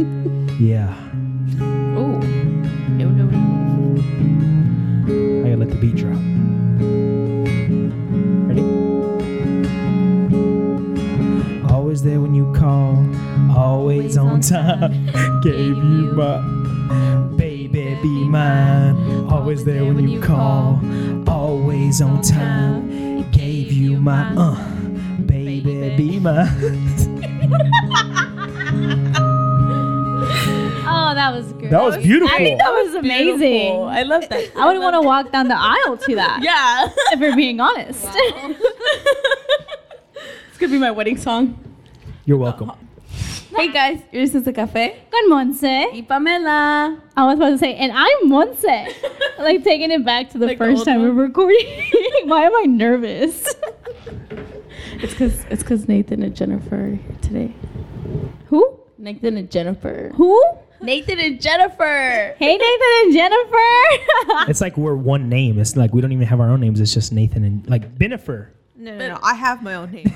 Yeah. Oh. No, no, no. I gotta let the beat drop. Ready? Always there when you call, always on time. Gave you my baby, be mine. Always there when you call, always on time. Gave you my uh, baby, be mine. that was good. That was beautiful. I think that was amazing. Beautiful. I love that. I wouldn't want to walk down the aisle to that. Yeah. If we're being honest. it's gonna be my wedding song. You're welcome. Hey guys, you're listening to Café Good Monse. y Pamela. I was about to say, and I'm Monse. like taking it back to the Like first old time we one? were recording. Why am I nervous? It's cause it's cause Nathan and Jennifer today. Who? Nathan and Jennifer. Who? Nathan and Jennifer. Hey Nathan and Jennifer. It's like we're one name. It's like we don't even have our own names. It's just Nathan and like Benifer. No, no, no. I have my own name.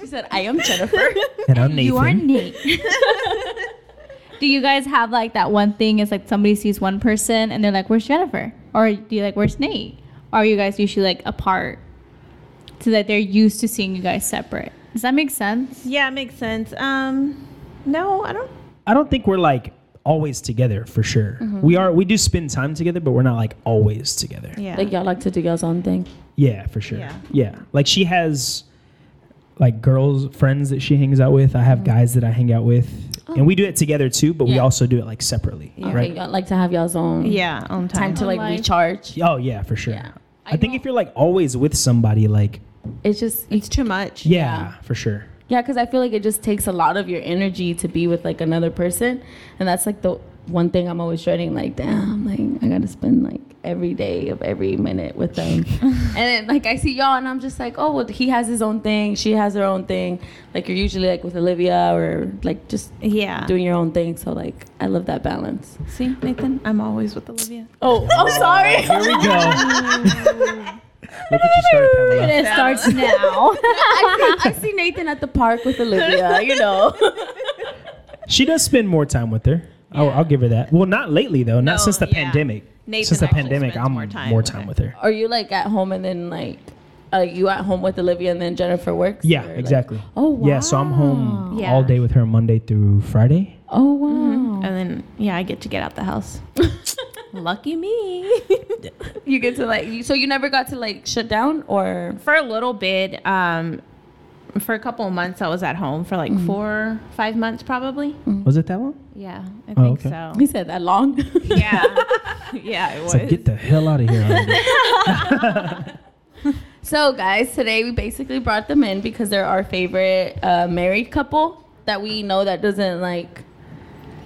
She said, "I am Jennifer." And I'm Nathan. you are Nate. do you guys have like that one thing? Is like somebody sees one person and they're like, "Where's Jennifer?" Or do you like, "Where's Nate?" Or are you guys usually like apart, so that they're used to seeing you guys separate? Does that make sense? yeah, it makes sense. Um, no, I don't. I don't think we're like always together for sure. Mm-hmm. We are. We do spend time together, but we're not like always together. Yeah. like y'all like to do y'all's own thing. Yeah, for sure. Yeah. Yeah. Like she has like girls friends that she hangs out with. I have guys that I hang out with, and we do it together too. But we Mm-hmm. Oh. Yeah. also do it like separately, Okay, right? y'all like to have y'all's own yeah, on time time. to like Life. recharge. Oh yeah, for sure. Yeah. I, think if you're like always with somebody, like It's just It's too much. yeah, for sure. Yeah, because I feel like it just takes a lot of your energy to be with like another person, and that's like the one thing I'm always dreading. Like, damn, like I gotta spend like every day of every minute with them, and then like I see y'all, and I'm just like, oh, well, he has his own thing, she has her own thing. Like you're usually like with Olivia or like just Yeah. doing your own thing. So like I love that balance. See, Nathan, I'm always with Olivia. Oh, I'm sorry. Here we go. Look what you started, Pamela. And it starts now. I, see, I see Nathan at the park with Olivia. You know. She does spend more time with her. I'll, I'll give her that. Well, not lately though. Not No, since the yeah. pandemic. Nathan since the pandemic, I'm more time more with time her. with her. Are you like at home and then like, are you at home with Olivia and then Jennifer works? Yeah, Or, like- exactly. oh wow. Yeah, so I'm home Yeah. all day with her Monday through Friday. Oh wow. Mm-hmm. And then, yeah, I get to get out the house. Lucky me. You get to like, you, so you never got to like shut down or? for a little bit, um, for a couple of months, I was at home for like four, five months probably. Was it that long? Yeah, I Oh, think okay. so. He said that long. Yeah. yeah, it was. It's like get the hell out of here. so guys, today we basically brought them in because they're our favorite uh, married couple that we know that doesn't like.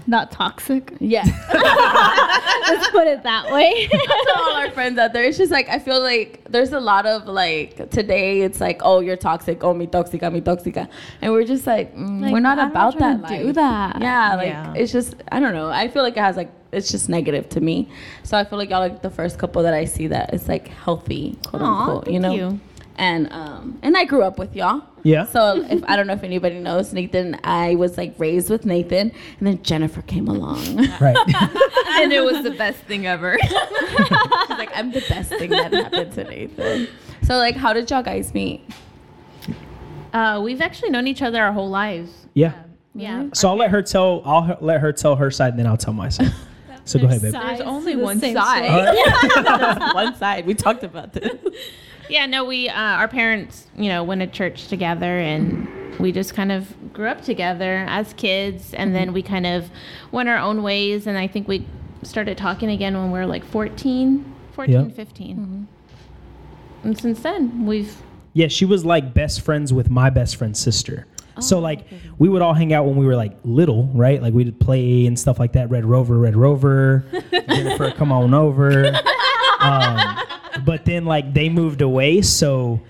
Not toxic. Yeah. Let's put it that way. to all our friends out there. It's just like I feel like there's a lot of like today. It's like oh you're toxic, oh mi toxica, mi toxica, and we're just like, mm, Like, we're not I'm about trying that. do that. Yeah, like Yeah. it's just I don't know. I feel like it has like it's just negative to me. So I feel like y'all like the first couple that I see that it's like healthy, quote Aw, unquote. You know. you. And um and I grew up with y'all. Yeah. So if I don't know if anybody knows Nathan, I was like raised with Nathan, and then Jennifer came along. right. and it was the best thing ever. She's like, I'm the best thing that happened to Nathan. So like, how did y'all guys meet? uh, we've actually known each other our whole lives. Yeah. Yeah. So I'll let her tell. I'll h- let her tell her side, and then I'll tell my side. So go ahead, babe. There's only to the one side. All right. One side. We talked about this. Yeah, no, we uh, our parents, you know, went to church together, and we just kind of grew up together as kids, and then we kind of went our own ways, and I think we started talking again when we were like 14, 14, Yeah. 15. And since then, we've Yeah, she was like best friends with my best friend's sister. Oh, so like we would all hang out when we were like little, right? Like we'd play and stuff like that. Red Rover, Red Rover, Jennifer, come on over. Um, but then like they moved away, so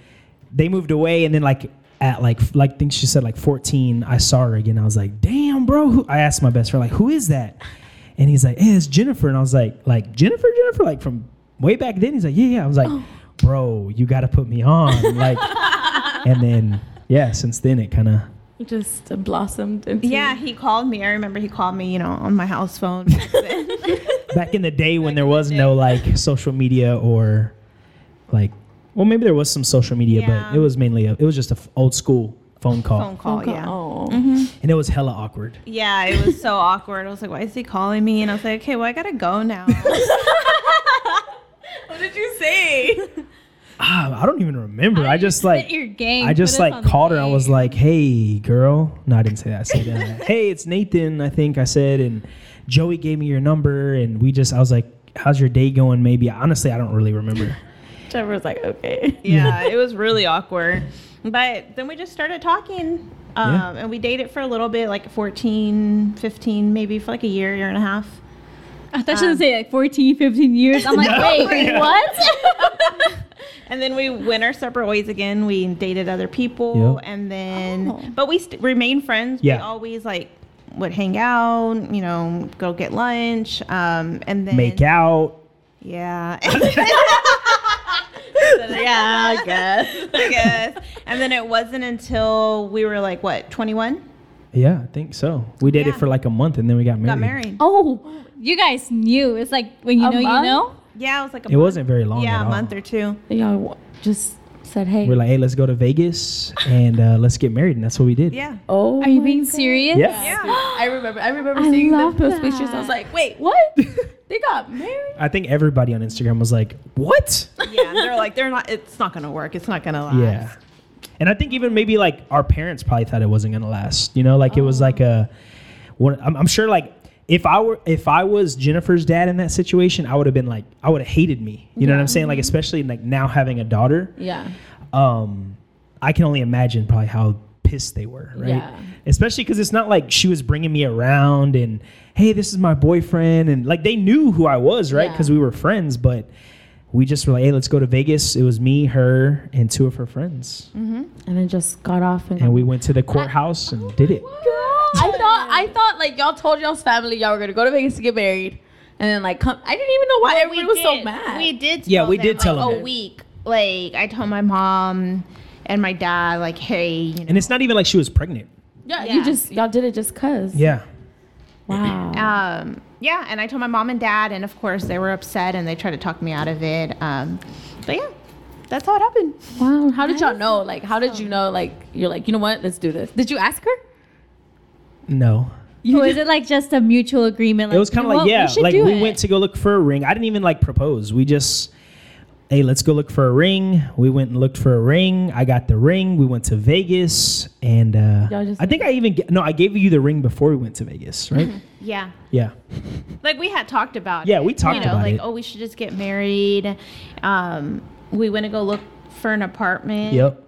they moved away, and then like at like like I think she said like 14, I saw her again. I was like, damn, bro. Who? I asked my best friend like, who is that? And he's like, hey, it's Jennifer. And I was like, like Jennifer, Jennifer, like from way back then. He's like, yeah, yeah. I was like, oh. bro, you got to put me on, like. and then yeah, since then it kind of just uh, blossomed into. Yeah, he called me. I remember he called me, you know, on my house phone. back in the day when there was no like social media or like, well, maybe there was some social media, Yeah. but it was mainly a, it was just a f- old school phone call, Phone call, Oh, yeah. Oh. and it was hella awkward. Yeah, it was so awkward. I was like, why is he calling me? And I was like, okay, well, I gotta go now. What did you say? Ah, I don't even remember. I just like your game. I just like called her. I was like, "Hey, girl." No, I didn't say that. I said, uh, "Hey, it's Nathan." I think I said, and Joey gave me your number, and we just. I was like, "How's your day going?" Maybe honestly, I don't really remember. Trevor was like, okay. yeah, it was really awkward. But then we just started talking. Um, Yeah. And we dated for a little bit, like 14, 15, maybe for like a year, year and a half. I thought you were say like 14, 15 years. I'm like, No, wait, yeah. what? And then we went our separate ways again. We dated other people, Yep. and then, Oh. but we st- remained friends. We always like would hang out, you know, go get lunch, um, and then Make out. Yeah. yeah, I guess. I guess. And then it wasn't until we were like what, 21? Yeah, I think so. We dated Yeah. for like a month, and then we got married. Got married. oh, you guys knew. It's like when you A know, you know. Yeah, it was like a It month. wasn't very long. Yeah, at a all. month or two. Y'all just said, hey. We're like, "Hey, let's go to Vegas and uh, let's get married," and that's what we did. Yeah. oh, Are you being God. serious? Yeah. Yeah. I remember. I remember I seeing the post pictures. I was like, wait, what? they got married? I think everybody on Instagram was like, "What?" Yeah. They're like, they're not, it's not going to work. It's not going to last. Yeah. And I think even maybe like our parents probably thought it wasn't gonna last. You know, like it was like a. One, I'm, I'm sure like if I were if I was Jennifer's dad in that situation, I would have been like I would have hated me. You know what I'm saying? Like especially like now having a daughter. Yeah. Um, I can only imagine probably how pissed they were, right? Yeah. Especially because it's not like she was bringing me around and hey, this is my boyfriend, and like they knew who I was, right? Yeah. Because we were friends, but we just were like, hey, let's go to Vegas. It was me, her, and two of her friends, Mm-hmm. And then just got off and, and we went to the courthouse and did it. I thought I thought like y'all told y'all's family y'all were gonna go to Vegas to get married, and then like come. I didn't even know why Well, everybody was so mad. We did. Yeah, tell we them, did tell like, them. a week. Like I told my mom and my dad, like, hey, you know, And it's not even like she was pregnant. yeah, Yeah. you just y'all did it just cause. Yeah. Wow. um, yeah, and I told my mom and dad, and of course they were upset and they tried to talk me out of it. Um, but yeah, that's how it happened. Wow. How did y'all know? Like, how did you know? Like, you're like, you know what? Let's do this. Did you ask her? No. or is it like just a mutual agreement? Like, it was kind of like what, yeah, should like we it. went to go look for a ring. I didn't even like propose. We just hey, let's go look for a ring. We went and looked for a ring. I got the ring. We went to Vegas, and uh, I think I even no, I gave you the ring before we went to Vegas, right? Yeah. yeah, Like we had talked about Yeah, it. we talked you know, about like, it. oh, we should just get married. Um, we went to go look for an apartment. yep.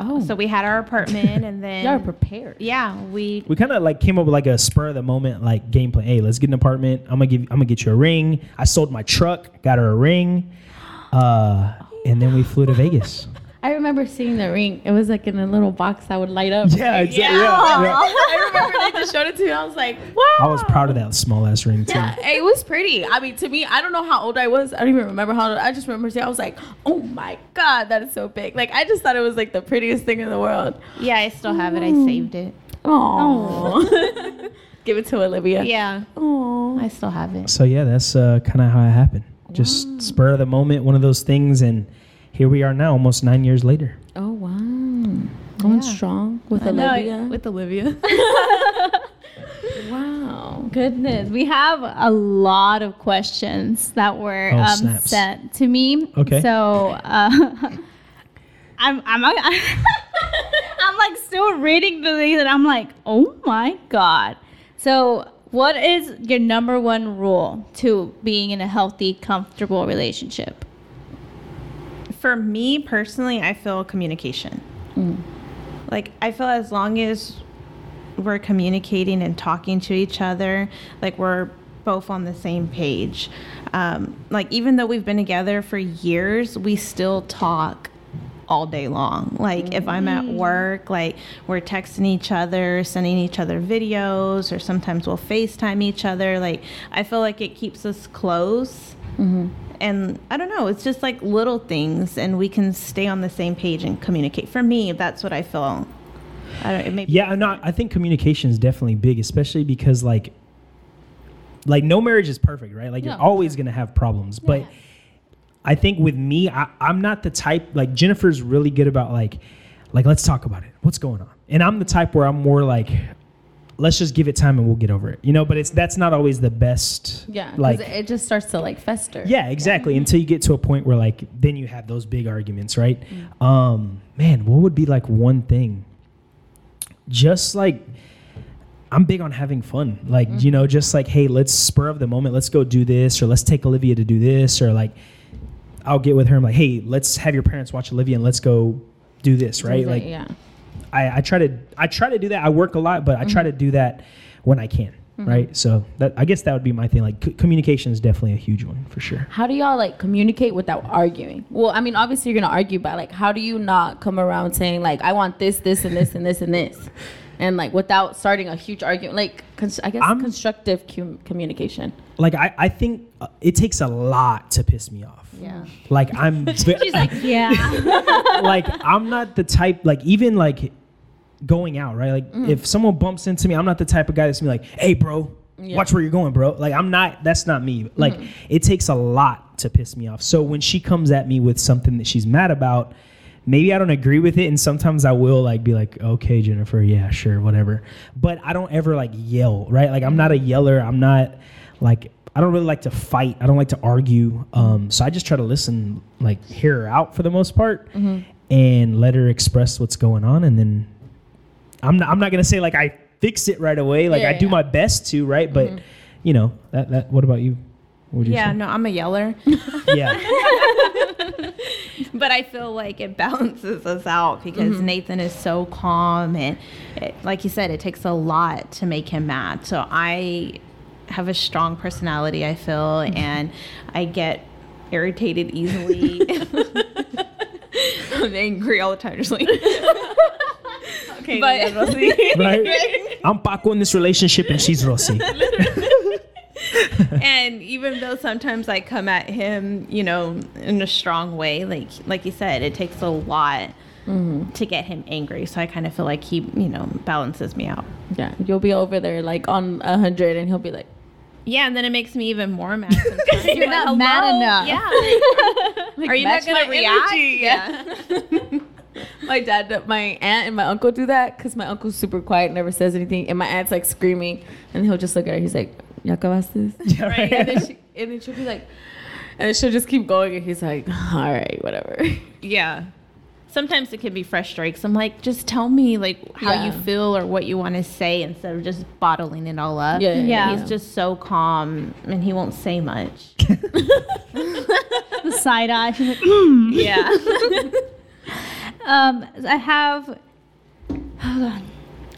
Oh, So we had our apartment and then y'all are prepared. yeah, we We kind of like came up with like a spur of the moment like game plan. Hey, let's get an apartment. I'm gonna give. I'm gonna get you a ring. I sold my truck, got her a ring, uh, and then we flew to Vegas. I remember seeing the ring. It was like in a little box that would light up. Yeah, exactly. Yeah, yeah. I remember they just showed it to me. I was like, wow. I was proud of that small ass ring too. Yeah, it was pretty. I mean, to me, I don't know how old I was. I don't even remember how old. I just remember saying, I was like, oh my god, that is so big. Like, I just thought it was like the prettiest thing in the world. yeah, I still have it. I saved it. Oh, give it to Olivia. Yeah, Oh, I still have it. So yeah, that's uh, kind of how it happened. Just spur of the moment, one of those things, and here we are now, almost nine years later. oh wow, going strong with I know, Olivia. With Olivia. wow. Goodness, we have a lot of questions that were Oh, um, sent to me. Okay. So uh, I'm I'm I'm like still reading the things, and I'm like, oh my god. So, what is your number one rule to being in a healthy, comfortable relationship? For me personally, I feel communication. Like I feel as long as we're communicating and talking to each other, like we're both on the same page. Um, like even though we've been together for years, we still talk all day long. Like if I'm at work, like we're texting each other, sending each other videos, or sometimes we'll FaceTime each other. Like I feel like it keeps us close. Mm-hmm. And I don't know, it's just like little things, and we can stay on the same page and communicate. For me, that's what I feel. I don't. It may Yeah, no, I think communication is definitely big, especially because like, like no marriage is perfect, right? Like No, you're always gonna have problems, but I think with me, I, I'm not the type like Jennifer's really good about like, like let's talk about it. What's going on? And I'm the type where I'm more like, let's just give it time and we'll get over it, you know. But it's that's not always the best. Yeah, like it just starts to like fester. yeah, exactly. Until you get to a point where like then you have those big arguments, right? Mm. Um, man, what would be like one thing? Just like I'm big on having fun. Like, Mm-hmm. you know, just like, hey, let's spur of the moment, let's go do this, or let's take Olivia to do this, or like I'll get with her and like, hey, let's have your parents watch Olivia and let's go do this, right? Like yeah. I, I try to I try to do that. I work a lot, but I try to do that when I can. Right. So that I guess that would be my thing. Like c- communication is definitely a huge one for sure. How do y'all like communicate without arguing? Well, I mean, obviously you're gonna argue, but like, how do you not come around saying like, I want this, this, and this, and this, and this, and like without starting a huge argument? Like, cons- I guess I'm- constructive cum- communication. like I, I think uh, it takes a lot to piss me off. Yeah. Like I'm She's like, yeah. like I'm not the type like even like going out, right? Like Mm. if someone bumps into me, I'm not the type of guy that's gonna be like, "Hey, bro, Yeah. watch where you're going, bro." Like I'm not that's not me. Like Mm. it takes a lot to piss me off. So when she comes at me with something that she's mad about, maybe I don't agree with it and sometimes I will like be like, "Okay, Jennifer, yeah, sure, whatever." But I don't ever like yell, right? Like I'm not a yeller. I'm not like I don't really like to fight. I don't like to argue. Um, so I just try to listen, like hear her out for the most part, and let her express what's going on. And then I'm not, I'm not gonna say like I fix it right away. Like I Yeah, do yeah. my best to, right? But mm-hmm. you know that that. What about you? What would you Yeah, say? no, I'm a yeller, Yeah. but I feel like it balances us out because mm-hmm. Nathan is so calm and, it, like you said, it takes a lot to make him mad. So I have a strong personality, I feel, mm-hmm. and I get irritated easily. I'm angry all the time, just like. Okay, but right. I'm Paco in this relationship, and she's Rossi. and even though sometimes I come at him, you know, in a strong way, like like you said, it takes a lot mm-hmm. to get him angry. So I kind of feel like he, you know, balances me out. Yeah, you'll be over there like on a hundred, and he'll be like, Yeah, and then it makes me even more mad. Sometimes. You're not mad enough. Yeah. like, Are you not gonna react? energy. Yeah. My dad, my aunt, and my uncle do that because my uncle's super quiet, never says anything, and my aunt's like screaming, and he'll just look at her. He's like, "Ya acabaste?" Yeah, right. And then she, and then she'll be like, and then she'll just keep going, and he's like, "All right, whatever." yeah. Sometimes it can be frustrating. 'cause I'm like, just tell me like how you feel or what you want to say instead of just bottling it all up. Yeah, Yeah. He's just so calm and he won't say much. the side eye. She's like, mm. yeah. Um, I have. Hold on.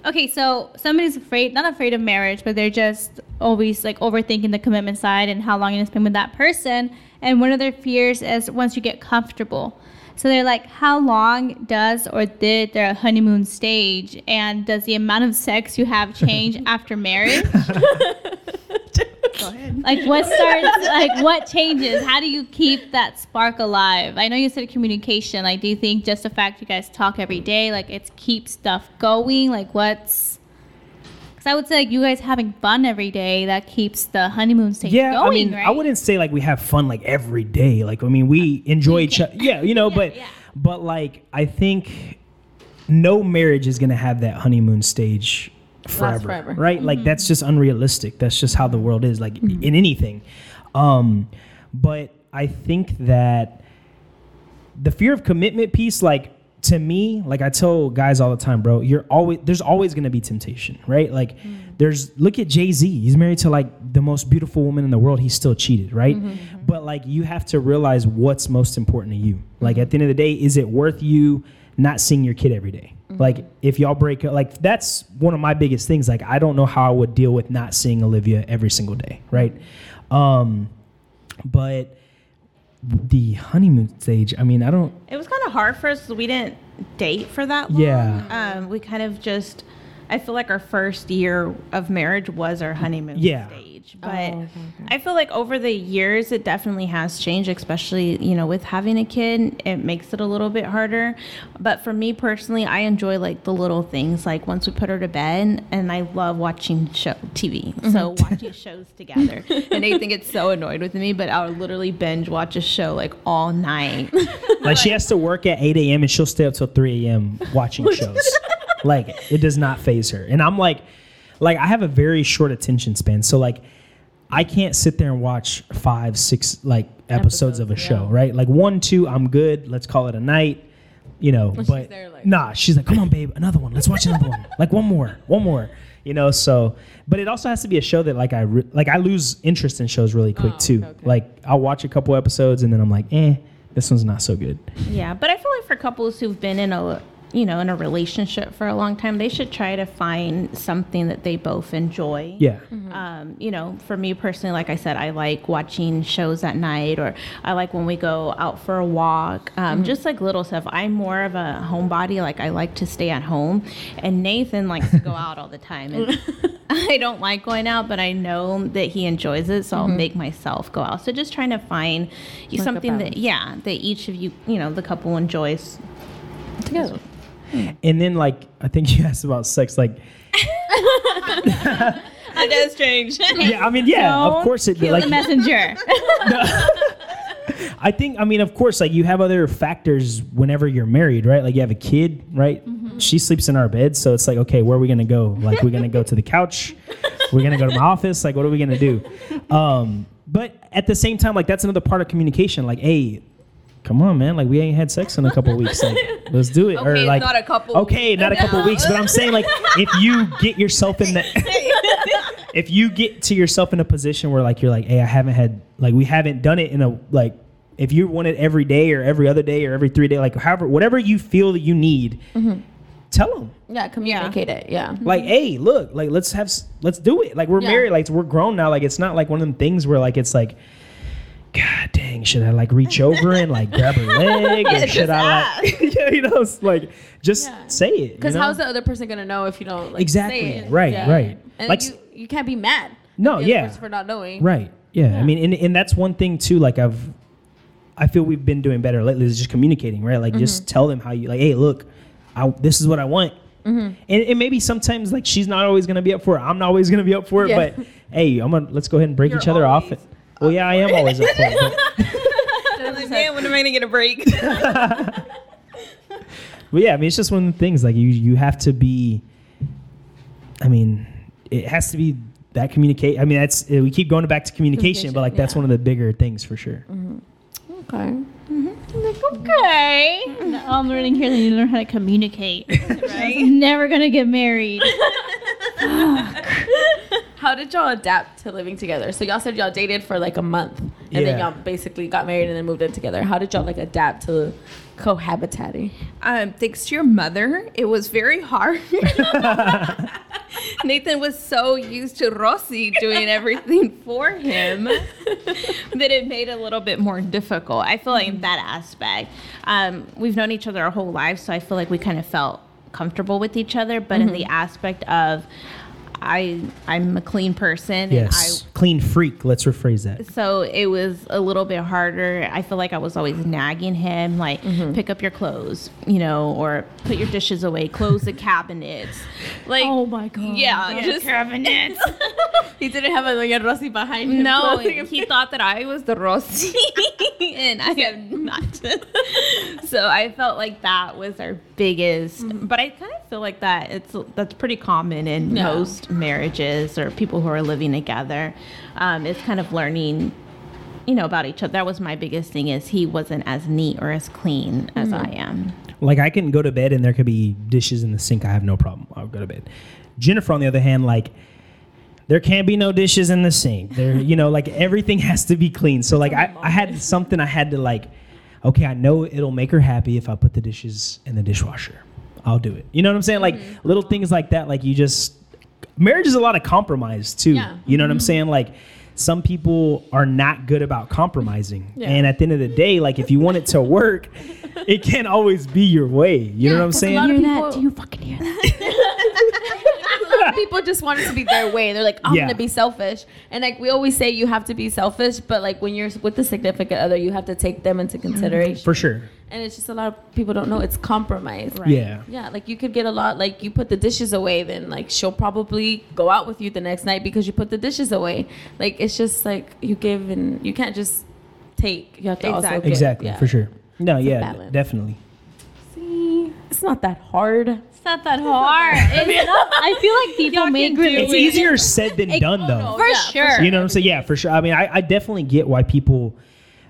Okay, so somebody's afraid, not afraid of marriage, but they're just always like overthinking the commitment side and how long you're gonna spend with that person. And one of their fears is once you get comfortable. So they're like, how long does or did their honeymoon stage, and does the amount of sex you have change after marriage? Go ahead. like what starts like what changes how do you keep that spark alive i know you said communication like do you think just the fact you guys talk every day like it keeps stuff going like what's because i would say like you guys having fun every day that keeps the honeymoon stage yeah, going I mean, right I wouldn't say like we have fun like every day. Like, I mean, we uh, enjoy each other. Yeah, you know, Yeah, but yeah. but like I think no marriage is gonna have that honeymoon stage forever, forever. right? Like mm-hmm, that's just mm-hmm. unrealistic. That's just how the world is. Like mm-hmm. in anything, um, but I think that the fear of commitment piece, like to me, like I tell guys all the time, bro, you're always there's always gonna be temptation, right? Like there's look at Jay Z. He's married to like the most beautiful woman in the world. He still cheated, right? But like you have to realize what's most important to you. Like at the end of the day, is it worth you not seeing your kid every day? Like if y'all break up, like that's one of my biggest things. Like I don't know how I would deal with not seeing Olivia every single day, right? Um, but the honeymoon stage, I mean, I don't. It was kind of hard for us. We didn't date for that long. Yeah. Um, we kind of just, I feel like our first year of marriage was our honeymoon Yeah. stage. Age. Oh, but okay, okay. I feel like over the years, it definitely has changed, especially, you know, with having a kid, it makes it a little bit harder. But for me personally, I enjoy like the little things, like once we put her to bed, and I love watching show TV. Mm-hmm. So watching shows together. And Nathan gets so annoyed with me, but I'll literally binge watch a show like all night. Like she has to work at 8 a.m. and she'll stay up till 3 a.m. watching shows. like it does not phase her. And I'm like, like I have a very short attention span. So like I can't sit there and watch five, six like episodes, of a Episodes, show, right? Like one, two, I'm good. Let's call it a night. You know, she's but there, like- nah, she's like, come on, babe, another one. Let's watch another one. Like one more, one more. You know, so but it also has to be a show that like I re- like I lose interest in shows really quick Oh, too. okay, okay. Like I'll watch a couple episodes and then I'm like, eh, this one's not so good. Yeah, but I feel like for couples who've been in a you know in a relationship for a long time, they should try to find something that they both enjoy. Yeah. Um, you know, for me personally, like I said, I like watching shows at night, or I like when we go out for a walk. Um, Just like little stuff. I'm more of a homebody. Like I like to stay at home, and Nathan likes to go out all the time. And I don't like going out, but I know that he enjoys it, so I'll make myself go out. So just trying to find Like something that yeah that each of you you know the couple enjoys. Together. And then like I think you asked about sex, like I That is strange. yeah, I mean yeah, of course it Kill like the messenger. I think I mean of course like you have other factors whenever you're married, right? Like you have a kid, right? She sleeps in our bed, so it's like okay, where are we gonna go? Like we're gonna go to the couch, we're gonna go to my office. Like what are we gonna do? Um, but at the same time, like that's another part of communication. Like hey. Come on, man! Like we ain't had sex in a couple weeks. Like, let's do it. or like, not a couple Okay, not a couple No. weeks. But I'm saying, like, if you get yourself in that, if you get to yourself in a position where like you're like, hey, I haven't had like we haven't done it in a like if you want it every day or every other day or every three day, like however whatever you feel that you need, mm-hmm. tell them Yeah, communicate it. Yeah. Mm-hmm. like, hey, look, like let's have let's do it. Like we're Yeah. married, like we're grown now. Like it's not like one of them things where like it's like. God dang, should I like reach over and like grab her leg? Or should I like, yeah, you know, it's like just Yeah. say it. Because you know? how's the other person gonna know if you don't like Exactly. say it? Right, right. And Like- you, you can't be mad. No, at the other yeah. person for not knowing. Right. Yeah. I mean, and, and that's one thing too. Like I've, I feel we've been doing better lately. Is just communicating, right? Like Mm-hmm. just tell them how you like. Hey, look, I, this is what I want. Mm-hmm. And, and maybe sometimes like she's not always gonna be up for it. I'm not always gonna be up for it. Yeah. But hey, I'm gonna let's go ahead and break You're each other off. always Well, yeah, I am always up for it. But, Man, when am I gonna get a break? but yeah, I mean, it's just one of the things. Like you, you have to be. I mean, it has to be that communicate. I mean, that's eh, we keep going back to communication, but like that's one of the bigger things for sure. Okay. Mm-hmm. okay. No, I'm learning here that you learn how to communicate. I'm never gonna get married. How did y'all adapt to living together? So y'all said y'all dated for like a month, and then y'all basically got married and then moved in together. How did y'all like adapt to cohabitating? um, thanks to your mother, it was very hard. Nathan was so used to Rossi doing everything for him that it made it a little bit more difficult. I feel like in that aspect, um, we've known each other our whole lives, so I feel like we kind of felt comfortable with each other. But in the aspect of I, I'm a clean person, Yes, clean freak. Let's rephrase that. so it was a little bit harder. I feel like I was always nagging him, like mm-hmm. pick up your clothes, you know, or put your dishes away, close the cabinets, like Oh my god. yeah, just cabinets. He didn't have a like a Rossi behind him. no, he thought that I was the Rossi, and I am not. so I felt like that was our biggest. Mm-hmm. But I kind of feel like that it's that's pretty common in Yeah. most marriages or people who are living together. Um, it's kind of learning. You know about each other. That was my biggest thing. Is he wasn't as neat or as clean as I am. Like I can go to bed and there could be dishes in the sink. I have no problem. I'll go to bed. Jennifer, on the other hand, like there can't be no dishes in the sink. There, you know, like everything has to be clean. So like I, I had something I had to like, okay, I know it'll make her happy if I put the dishes in the dishwasher. I'll do it. You know what I'm saying? Like little things like that. Like you just marriage is a lot of compromise too. Yeah. You know what I'm mm-hmm. saying? Like some people are not good about compromising. Yeah. And at the end of the day, like if you want it to work, it can't always be your way. You know what I'm a saying? lot of people- Do you fucking hear that? Some people just want it to be their way. They're like, I'm Yeah. gonna be selfish, and like we always say, you have to be selfish. But like when you're with the significant other, you have to take them into consideration. For sure. And it's just a lot of people don't know it's compromise. Right. Yeah. Yeah, like you could get a lot. Like you put the dishes away, then like she'll probably go out with you the next night because you put the dishes away. Like it's just like you give and you can't just take. You have to also Exactly. give. Exactly. Yeah. For sure. No, a yeah, definitely. See, it's not that hard. It's not that hard. It's not, I feel like people make it. It's easier said than done, though. for Yeah, sure. You know what I'm saying? Yeah, for sure. I mean, I, I definitely get why people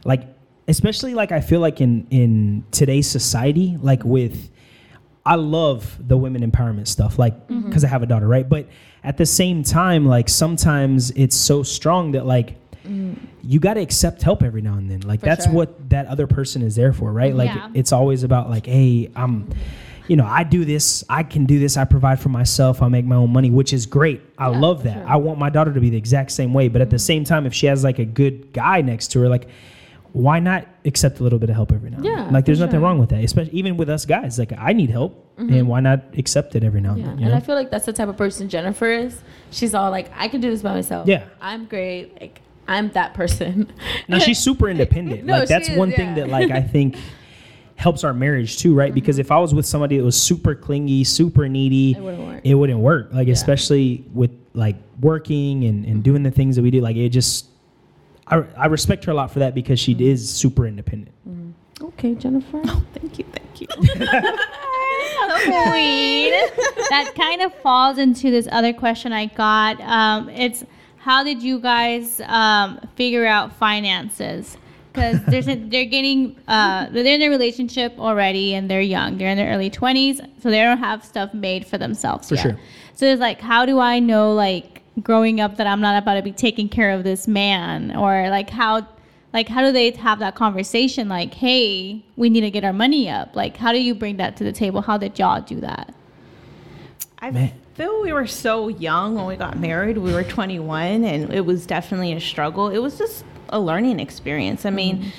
like, especially like I feel like in in today's society, like with, I love the women empowerment stuff, like because I have a daughter, right? But at the same time, like sometimes it's so strong that like. You got to accept help every now and then. Like For that's sure. what that other person is there for, right? Like Yeah. it's always about like, hey, I'm, you know, I do this, I can do this, I provide for myself, I make my own money, which is great. I Yeah, love that. sure. Mm-hmm. I want my daughter to be the exact same way. But at the same time, if she has like a good guy next to her, like, why not accept a little bit of help every now and Yeah, then? Like, there's nothing sure. Mm-hmm. wrong with that. Especially even with us guys, like, I need help, and why not accept it every now and Yeah, then? You and know? I feel like that's the type of person Jennifer is. She's all like, I can do this by myself. Yeah. I'm great. Like I'm that person. now she's super independent. No, like that's is, one thing that like I think helps our marriage too, right? Because if I was with somebody that was super clingy, super needy, It wouldn't work. It wouldn't work. Like especially with like working and, and doing the things that we do. Like it just, I, I respect her a lot for that because she is super independent. okay, Jennifer. Thank you, thank you. Queen. that kind of falls into this other question I got. Um, it's how did you guys um, figure out finances? Because there's a, they're getting uh, they're in a relationship already and they're young. They're in their early twenties, so they don't have stuff made for themselves For yet. sure. So it's like, how do I know like growing up that I'm not about to be taking care of this man, or like how like how do they have that conversation like hey we need to get our money up like how do you bring that to the table how did y'all do that I Man. feel we were so young when we got married. We were 21, and it was definitely a struggle. It was just a learning experience. I mm-hmm. mean,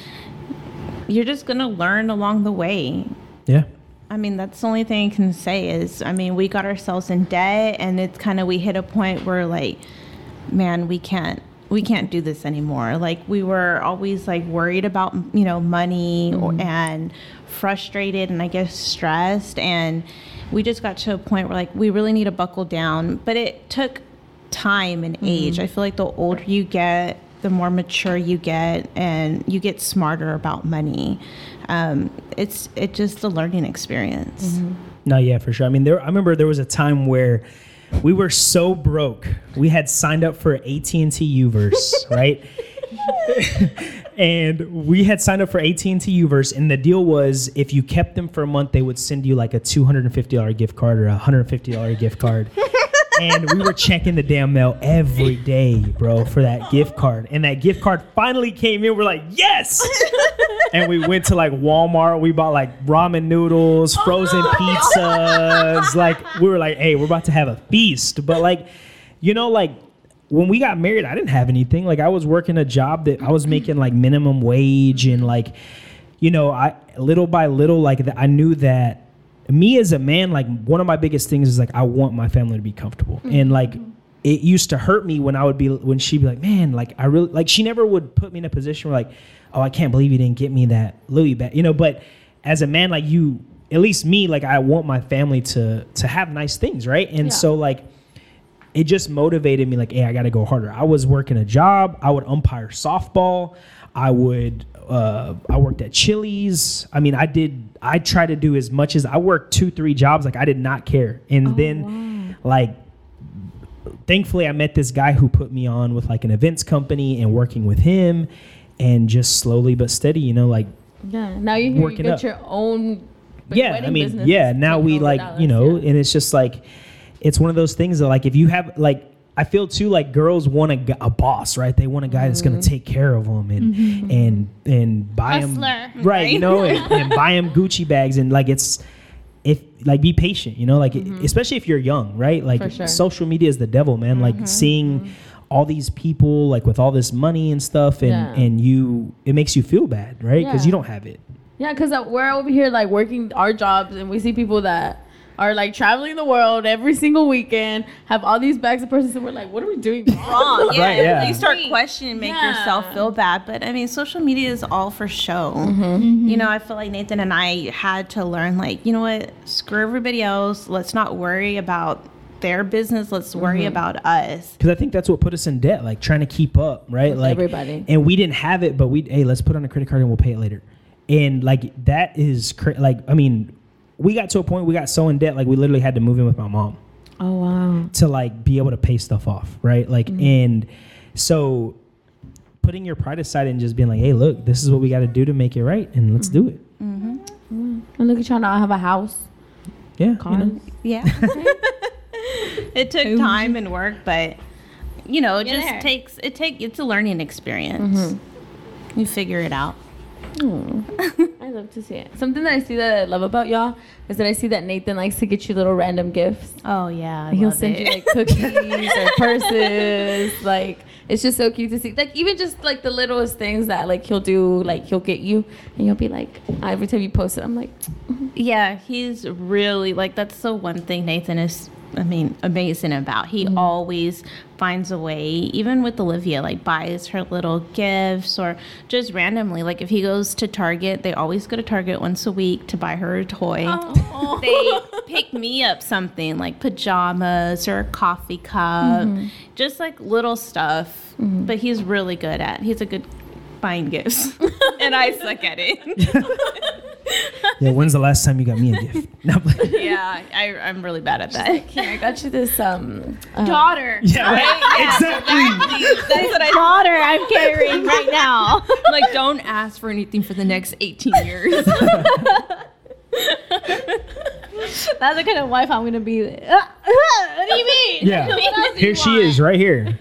you're just gonna learn along the way. Yeah. I mean, that's the only thing I can say is, I mean, we got ourselves in debt, and it's kind of we hit a point where like, man, we can't we can't do this anymore. Like we were always like worried about you know money or, mm-hmm. and frustrated and I guess stressed, and we just got to a point where like we really need to buckle down. But it took time and mm-hmm. age. I feel like the older you get, the more mature you get, and you get smarter about money. Um, it's it's just a learning experience. No, yeah, for sure. I mean, there. I remember there was a time where we were so broke. We had signed up for AT and T Uverse, right? and we had signed up for AT and T Uverse, and the deal was if you kept them for a month, they would send you like a two hundred and fifty dollar gift card or a hundred and fifty dollar gift card. and we were checking the damn mail every day, bro, for that gift card. And that gift card finally came in. We're like, yes. and we went to like Walmart. We bought like ramen noodles, oh frozen pizzas. Like we were like, hey, we're about to have a feast. But like, you know, like when we got married, I didn't have anything. Like I was working a job that I was making like minimum wage and like, you know, I little by little, like I knew that me as a man, like one of my biggest things is like I want my family to be comfortable. Mm-hmm. And like it used to hurt me when I would be when she'd be like, Man, like I really like she never would put me in a position where like, oh, I can't believe you didn't get me that Louis bag. You know, but as a man, like you at least me, like I want my family to to have nice things, right? And Yeah. so like it just motivated me like hey i gotta go harder i was working a job i would umpire softball i would uh, i worked at chili's i mean i did i tried to do as much as i worked two three jobs like i did not care and then like thankfully i met this guy who put me on with like an events company and working with him and just slowly but steady you know like Yeah. Now you're here. You Working get up. your own. yeah i mean yeah now we like you know yeah. and it's just like it's one of those things that like if you have like i feel too like girls want a, a boss right they want a guy that's going Mm-hmm. to take care of them and and and buy Hustler, them right, you know and, and buy them gucci bags and like it's if like be patient you know like it- especially if you're young right like Mm-hmm. Sure. Mm-hmm. social media is the devil man like seeing all these people like with all this money and stuff and Yeah. and you it makes you feel bad right because you don't have it Yeah, because we're over here like working our jobs, and we see people that are like traveling the world every single weekend, have all these bags of purses, and we're like, what are we doing wrong? wrong. Yeah, Right, yeah. you start questioning, make Yeah. yourself feel bad. But I mean, social media is all for show. Mm-hmm. You know, I feel like Nathan and I had to learn, like, you know what? Screw everybody else. Let's not worry about their business. Let's worry Mm-hmm. about us. because I think that's what put us in debt, like trying to keep up, right? With like everybody. and we didn't have it, but we hey, let's put on a credit card and we'll pay it later, and like that is cra- like I mean, we got to a point we got so in debt, like we literally had to move in with my mom Oh wow. to like be able to pay stuff off, right? Like mm. and so putting your pride aside and just being like, hey, look, this is what we got to do to make it right, and let's mm-hmm. do it. mm-hmm. And look at y'all now. I have a house. Yeah, you know? Yeah. it took time and work, but you know, it You're just there. takes it take it's a learning experience. Mm-hmm. You figure it out. I love to see it. Something that I see that I love about y'all is that I see that Nathan likes to get you little random gifts. Oh yeah, I He'll love send it. you like cookies or purses. Like it's just so cute to see. Like even just like the littlest things that like he'll do. Like he'll get you, and you'll be like, every time you post it, I'm like, Yeah, he's really like that's the one thing Nathan is I mean amazing about. He Mm-hmm. always finds a way, even with Olivia, like buys her little gifts or just randomly. Like if he goes to Target, they always go to Target once a week to buy her a toy. Oh. They pick me up something like pajamas or a coffee cup, Mm-hmm. just like little stuff. But he's really good at. He's a good buying gifts, and I suck at it. Yeah, when's the last time you got me a gift? No, yeah, I, I'm really bad at that. here, I got you this um uh, Daughter. yeah, right? exactly. That's what I Daughter I'm carrying right now. like. Don't ask for anything for the next 18 years. That's the kind of wife I'm gonna be. Uh, what do you mean? Yeah, What here she want? is, right here.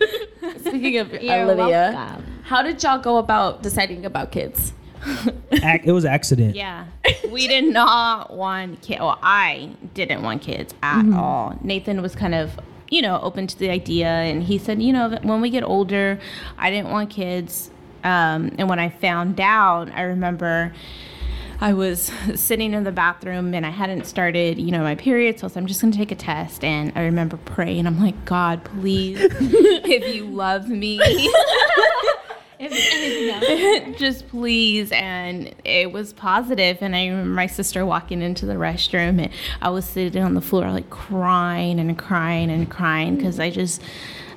Speaking of You're Olivia, welcome. how did y'all go about deciding about kids? Ac- it was accident. yeah, we did not want kids. Well, I didn't want kids at all. Nathan was kind of, you know, open to the idea, and he said, you know, when we get older, I didn't want kids. Um, and when I found out, I remember. I was sitting in the bathroom and I hadn't started, you know, my period. So I was, I'm just going to take a test. And I remember praying. I'm like, God, please, if you love me, just please. And it was positive. And I remember my sister walking into the restroom and I was sitting on the floor, like crying and crying and crying because I just.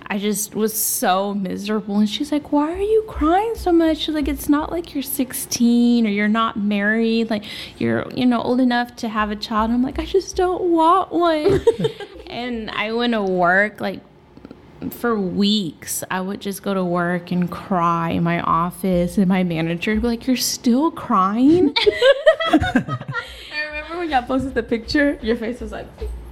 I just was so miserable. And she's like, Why are you crying so much? She's like, It's not like you're 16 or you're not married. Like, you're, you know, old enough to have a child. I'm like, I just don't want one. and I went to work, like, for weeks. I would just go to work and cry in my office. And my manager would be like, You're still crying? I remember when y'all posted the picture, your face was like,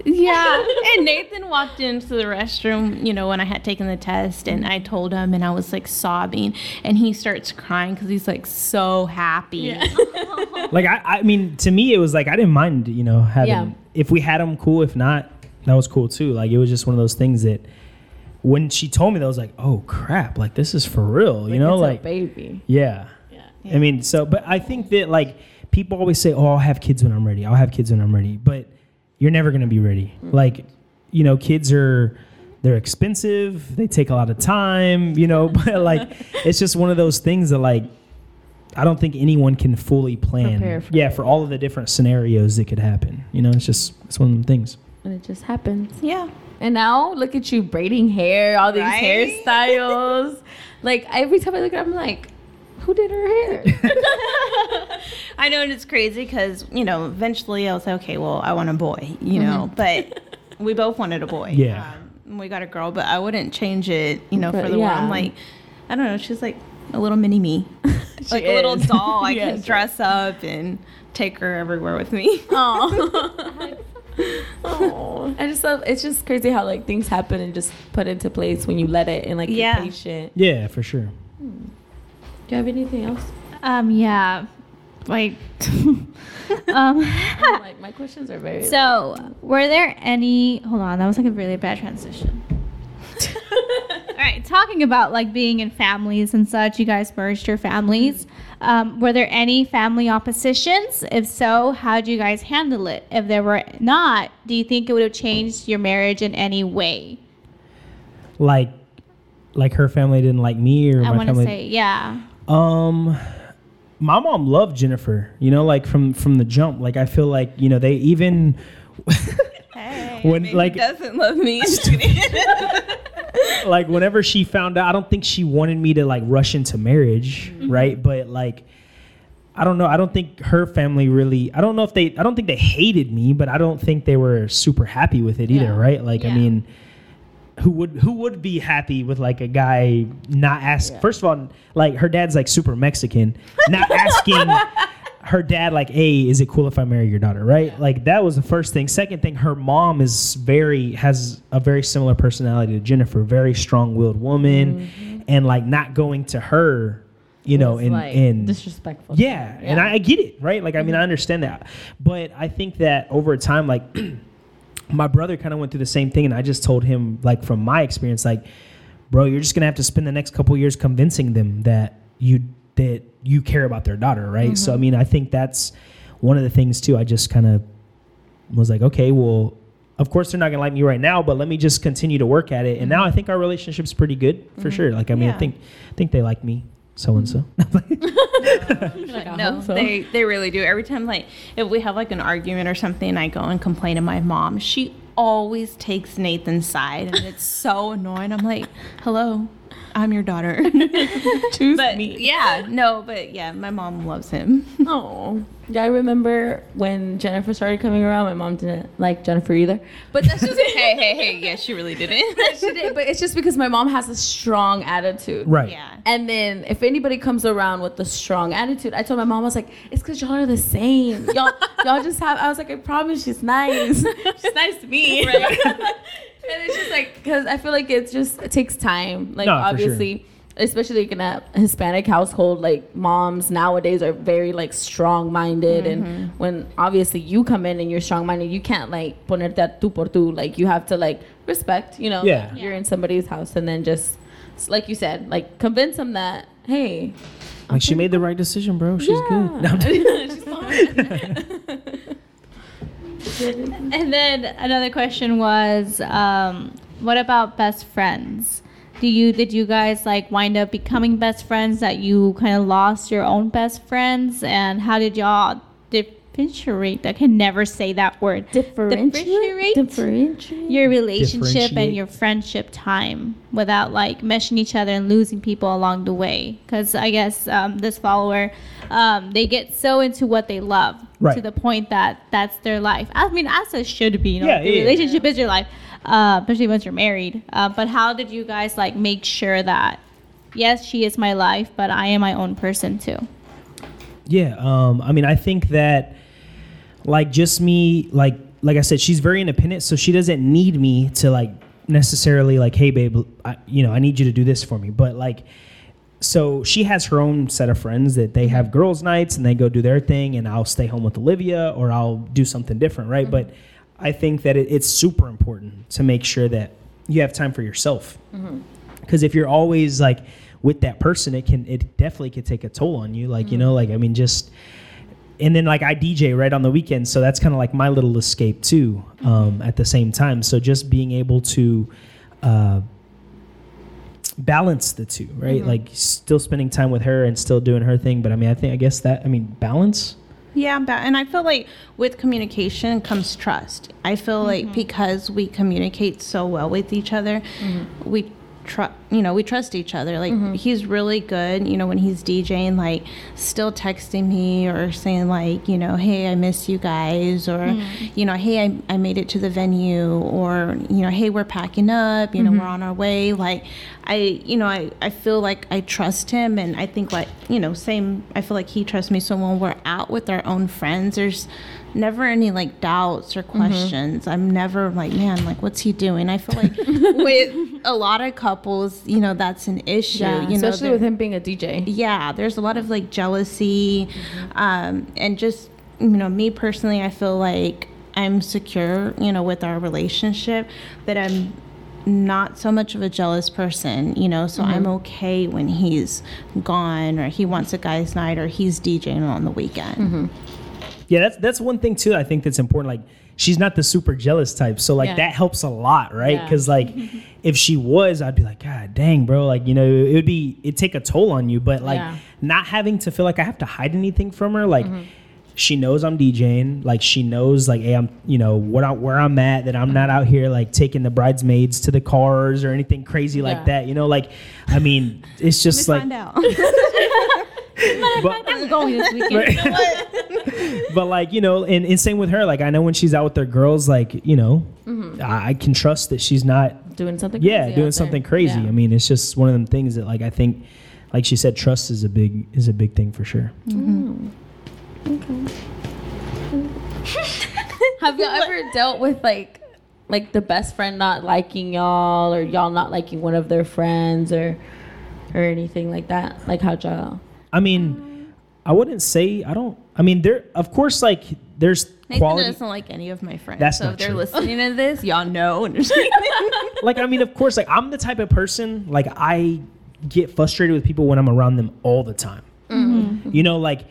Yeah. and Nathan walked into the restroom, you know, when I had taken the test, and I told him, and I was like sobbing, and he starts crying because he's like so happy. Yeah. Like I, I mean, to me, it was like I didn't mind, you know, having Yeah. if we had them, cool. If not, that was cool too. Like it was just one of those things that when she told me that, I was like, oh crap, like this is for real, you know, it's a like baby. yeah. Yeah. I mean, so but I think that like people always say, oh, I'll have kids when I'm ready. I'll have kids when I'm ready, but you're never gonna be ready. Mm. Like, you know, kids are. They're expensive. They take a lot of time, you know. But like, it's just one of those things that like I don't think anyone can fully plan. For yeah, it. for all of the different scenarios that could happen. You know, it's just it's one of them things. And it just happens. Yeah. And now look at you braiding hair, all these Right? hairstyles. like every time I look at it, I'm like, who did her hair? I know, and it's crazy because, you know, eventually I was like, okay, well, I want a boy, you know, but we both wanted a boy. Yeah. Um, we got a girl, but I wouldn't change it, you know, But for the world. I'm like, I don't know, she's like a little mini me. like a little doll. I Yes. can dress up and take her everywhere with me. Oh. Oh. I just love it's just crazy how like things happen and just put into place when you let it and like Yeah. you're patient. Yeah, for sure. Do you have anything else? Um, yeah. Like, um, like my questions are very so were there any? Hold on, that was like a really bad transition. All right, talking about like being in families and such, you guys merged your families. Um, were there any family oppositions? If so, how did you guys handle it? If there were not, do you think it would have changed your marriage in any way? Like, like her family didn't like me, or I my want to family. say, yeah. Um, my mom loved Jennifer. You know, like from from the jump. Like I feel like you know they even when like doesn't love me. like whenever she found out, I don't think she wanted me to like rush into marriage, Mm-hmm. right? But like. I don't know. I don't think her family really. I don't know if they. I don't think they hated me, but I don't think they were super happy with it either, Yeah. right? Like, I mean, who would who would be happy with like a guy not ask? First of all, like her dad's like super Mexican, not asking her dad like, "Hey, is it cool if I marry your daughter?" Right? Like that was the first thing. Second thing, her mom is very has a very similar personality to Jennifer, very strong willed woman, mm-hmm. and like not going to her, you know, in like, in disrespectful. yeah, and I, I get it, right? Like, I mean, I mm-hmm. understand that, but I think that over time, like, my brother kind of went through the same thing, and I just told him, like, from my experience, like, bro, you're just gonna have to spend the next couple years convincing them that you that you care about their daughter, right? So, I mm-hmm. mean, I think that's one of the things too. I just kind of was like, okay, well. Of course, they're not gonna like me right now, but let me just continue to work at it. And now I mm-hmm. think our relationship's pretty good for mm-hmm. sure. Like, I mean, I think, I think they like me, so and so. no, they they really do. Every time, like if we have like an argument or something, I go and complain to my mom. She always takes Nathan's side, and it's so annoying. I'm like, hello, I'm your daughter. Choose but me. yeah, no, but yeah, my mom loves him. Oh, yeah. I remember when Jennifer started coming around. My mom didn't like Jennifer either, but that's just hey, hey, hey, yeah, she really didn't. she did, but it's just because my mom has a strong attitude. right. yeah. And then if anybody comes around with a strong attitude, I told my mom, I was like, it's because y'all are the same. Y'all, y'all just have, I was like, I promise she's nice. she's nice to me. And it's just like, because I feel like it's just, it takes time. Like, No, for sure. obviously, especially like in a Hispanic household, like moms nowadays are very like strong minded. And mm-hmm. when obviously you come in and you're strong minded, you can't like ponerte a tu por tu. Like, you have to like respect, you know, Yeah. you're in somebody's house and then just, like you said, like convince them that, hey, Like she made the right decision, bro. She's good. No, I'm And then another question was, um, what about best friends? Do you did you guys like wind up becoming best friends? That you kind of lost your own best friends, and how did y'all differentiate? I can never say that word. differentiate, differentiate. your relationship Differentiate. and your friendship time without like meshing each other and losing people along the way. Because I guess um, this follower, um, they get so into what they love to the point that that's their life. I mean, as it should be. You know, Yeah, the yeah, yeah. relationship is your life, uh, especially once you're married. Uh, but how did you guys like make sure that yes, she is my life, but I am my own person too? Yeah, um, I mean, I think that like just me, like like I said, she's very independent, so she doesn't need me to like necessarily like, hey, babe, I, you know, I need you to do this for me. But like, so she has her own set of friends that they have girls' nights and they go do their thing, and I'll stay home with Olivia or I'll do something different, right? But I think that it, it's super important to make sure that you have time for yourself. Because if you're always like with that person it can it definitely could take a toll on you. Like you know like i mean just and then like i dj right on the weekends so that's kind of like my little escape too um, at the same time. So just being able to uh, balance the two right? Mm-hmm. Like still spending time with her and still doing her thing but i mean i think i guess that i mean balance? Yeah, ba- and I feel like with communication comes trust. I feel like mm-hmm. because we communicate so well with each other, mm-hmm. we trust. You know, we trust each other. Like mm-hmm. he's really good. You know, when he's DJing, like still texting me or saying like, you know, hey, I miss you guys, or mm-hmm. you know, hey, I, I made it to the venue, or you know, hey, we're packing up. You know, mm-hmm. we're on our way. Like, I, you know, I, I feel like I trust him, and I think like, you know, same. I feel like he trusts me. So when we're out with our own friends, there's never any like doubts or questions. I'm never like, man, like what's he doing? I feel like with a lot of couples, you know, that's an issue. Yeah, you know, especially with him being a DJ. yeah, there's a lot of like jealousy, um, and just you know, me personally, I feel like I'm secure, you know, with our relationship. That I'm, not so much of a jealous person, you know, so I'm Mm-hmm. okay when he's gone or he wants a guy's night or he's DJing on the weekend. Mm-hmm. Yeah, that's that's one thing too. I think that's important. Like, she's not the super jealous type, so like Yeah. that helps a lot, right? Yeah. Because like, if she was, I'd be like, God dang, bro. Like, you know, it would be it take a toll on you. But like, Yeah. not having to feel like I have to hide anything from her, like. She knows I'm DJing. Like she knows, like, hey, I'm, you know, what I, where I'm at. That I'm not out here like taking the bridesmaids to the cars or anything crazy like that. You know, like, I mean, it's just like, Find out. but, I'm going this weekend. but like you know and, and same with her like i know when she's out with their girls like you know mm-hmm. I, I can trust that she's not Doing something. yeah crazy doing something there. crazy Yeah. i mean it's just one of them things that like i think like she said trust is a big is a big thing for sure mm-hmm. Okay. Have you ever dealt with like like the best friend not liking y'all or y'all not liking one of their friends or or anything like that? Like how y'all i mean i wouldn't say i don't i mean there of course like there's Nathan quality doesn't like any of my friends. That's so not if they're true. listening to this, y'all know. like I mean, of course, like I'm the type of person like I get frustrated with people when I'm around them all the time. Mm-hmm. You know, like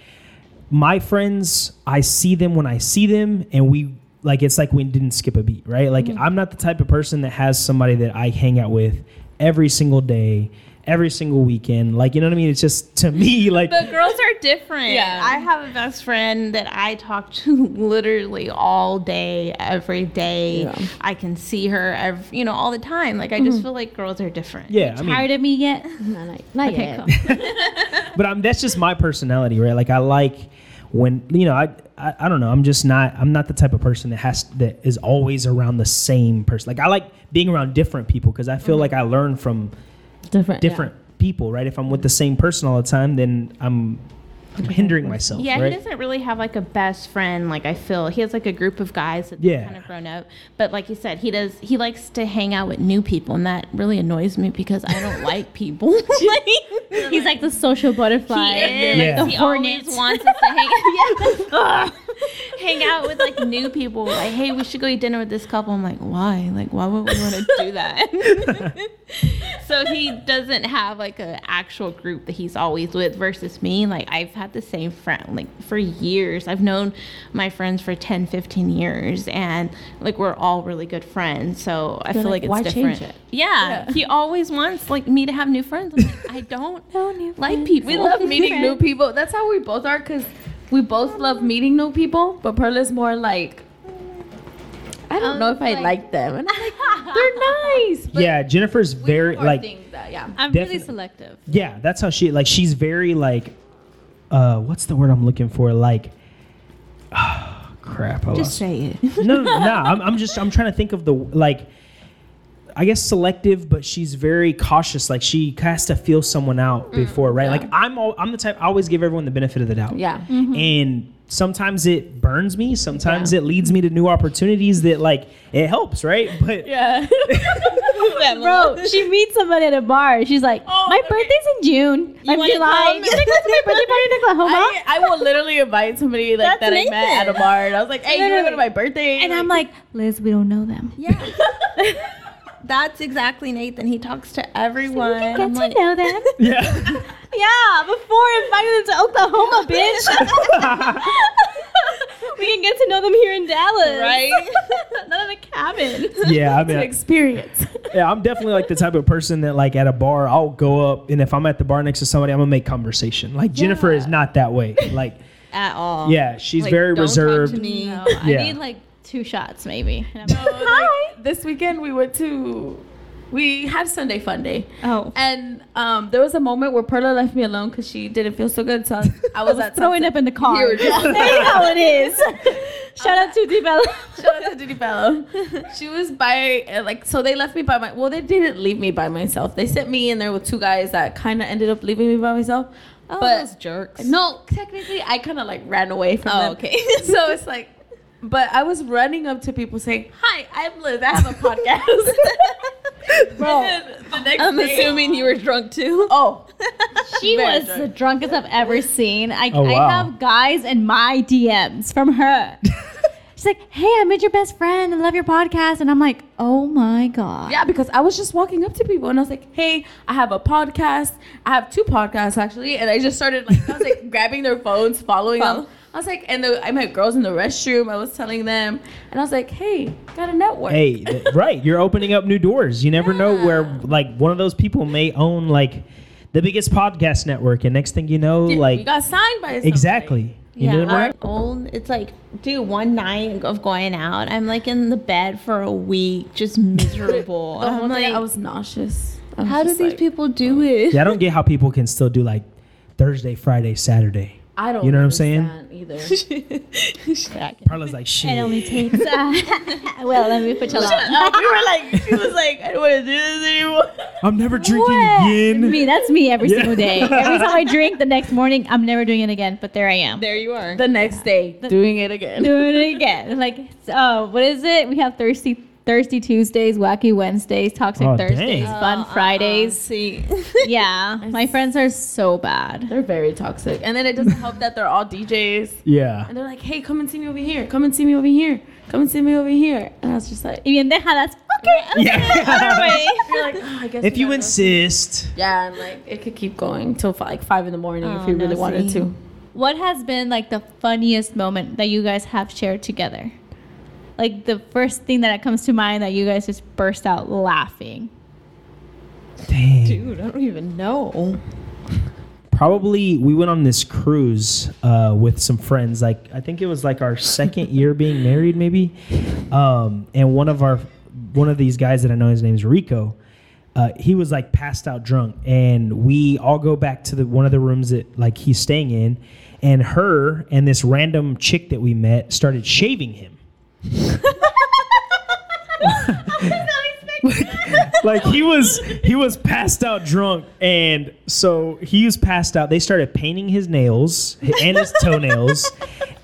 my friends, I see them when I see them, and we like it's like we didn't skip a beat, right? Like mm-hmm. I'm not the type of person that has somebody that I hang out with every single day, every single weekend. Like you know what I mean? It's just to me like But girls are different. Yeah. I have a best friend that I talk to literally all day, every day. Yeah. I can see her, every, you know, all the time. Like I just mm-hmm. feel like girls are different. yeah, I mean, Tired of me yet? not, not, not Okay, yet. cool. but I'm that's just my personality, right? Like I like when you know I, I I don't know. I'm just not I'm not the type of person that has that is always around the same person. Like I like being around different people because I feel mm-hmm. like I learn from Different. yeah. people, right? If I'm with the same person all the time, then I'm, I'm hindering myself, Yeah, right? he doesn't really have like a best friend. Like I feel he has like a group of guys that Yeah. kind of grown up. But like you said, he does. He likes to hang out with new people, and that really annoys me because I don't like people. Like, He's like the social butterfly. He and is. you're like the He hornet. always wants us to hang, yeah. hang out with like new people. Like, hey, we should go eat dinner with this couple. I'm like, why? Like, why would we want to do that? so he doesn't have like an actual group that he's always with versus me. Like, I've had the same friend like for years. I've known my friends for 10, 15 years, and like we're all really good friends. So I You're feel like, like, why it's change different. it? Yeah, he always wants like me to have new friends. I'm like, I don't No new like friends. people. We love meeting new people. That's how we both are because we both love meeting new people. But Perla's more like, I don't Um, know if I like- like them. And I'm like, they're nice. But yeah, Jennifer's very like that, yeah. I'm Definitely. really selective. yeah, that's how she like she's very like uh what's the word I'm looking for? Like crap. I lost- say it. no, no, no. I'm, I'm just I'm trying to think of the like. I guess selective, but she's very cautious. Like she has to feel someone out before, right? yeah. Like I'm, all, I'm the type I always give everyone the benefit of the doubt. Yeah. And sometimes it burns me. Sometimes it leads me to new opportunities that like it helps, right? But Yeah. Bro, she meets somebody at a bar. She's like, oh, my birthday's in June. I'm wanna July. come? You want go to my birthday party in Oklahoma? I, I will literally invite somebody like That's that I met at a bar, and I was like, "Hey, you want to go to my birthday?" and I'm like, Liz, we don't know them. Yeah. That's exactly Nathan. He talks to everyone. We can I'm get like, to know them. yeah, yeah, before inviting them to Oklahoma, bitch. we can get to know them here in Dallas. right? Not in a cabin. yeah. I mean, I- Experience. yeah, I'm definitely like the type of person that like at a bar, I'll go up and if I'm at the bar next to somebody, I'm gonna make conversation. Like Jennifer is not that way. Like, at all. yeah, she's Like, very don't talk reserved. to me. No, Yeah. I need like two shots maybe. And I'm like, like, this weekend we went to we had Sunday fun day. Oh. And um, there was a moment where Perla left me alone because she didn't feel so good. So I was, at throwing up in the car. You were just- you know how it is. Shout out to Debella. Shout out to Diddy Bello. She was by uh, like so they left me by my well they didn't leave me by myself. They sent me in there with two guys that kind of ended up leaving me by myself. Oh, but those jerks. no, technically I kind of like ran away from Oh, them. okay. so it's like, but I was running up to people saying, "Hi, I'm Liz. I have a podcast." Bro, the next I'm day- assuming you were drunk too. Oh, She Very was drunk. the drunkest I've ever seen. I, Oh, I have guys in my DMs from her. she's like, "Hey, I met your best friend. I love your podcast." And I'm like, "Oh my god." Yeah, because I was just walking up to people and I was like, "Hey, I have a podcast. I have two podcasts actually." And I just started like I was like grabbing their phones, following them. I was like, and the, I met girls in the restroom. I was telling them, and I was like, "Hey, got a network." Hey, th- right. You're opening up new doors. You never know where, like, one of those people may own, like, the biggest podcast network. And next thing you know, you like, You got signed by somebody. exactly. You know what I mean? old. It's like, dude, one night of going out, I'm like in the bed for a week, just miserable. The whole I'm night like, I was nauseous. I was how do these like, people do oh. it? Yeah, I don't get how people can still do, like, Thursday, Friday, Saturday. I don't. You know what I'm saying? Either. Carla's like, shit. It only takes. Uh, well, let me put you on. we were like, she was like, I don't want to do this anymore. I'm never drinking What? again. Me, that's me every Yeah. single day. Every time I drink, the next morning, I'm never doing it again. But there I am. there you are. The next day, doing it again. doing it again. Like, oh, what is it? We have thirsty Thirsty Tuesdays, Wacky Wednesdays, Toxic Oh, Thursdays, dang. Uh, fun uh, uh, Fridays. See, Yeah, my friends are so bad. They're very toxic, and then it doesn't help that they're all DJs, Yeah. and they're like, "Hey, come and see me over here. Come and see me over here. Come and see me over here." And I was just like, Y bien deja, that's okay. Yeah. "You're like, oh, I guess." if you gotta insist. yeah, and like it could keep going till like five in the morning Oh, if you oh, no, really wanted see. to. What has been like the funniest moment that you guys have shared together? Like the first thing that comes to mind that you guys just burst out laughing. Dang. dude, I don't even know. Probably we went on this cruise uh, with some friends. Like I think it was like our second year being married, maybe. Um, and one of our one of these guys that I know, his name's Rico. Uh, he was like passed out drunk, and we all go back to the one of the rooms that like he's staying in, and her and this random chick that we met started shaving him. Like he was he was passed out drunk and so he was passed out. They started painting his nails and his toenails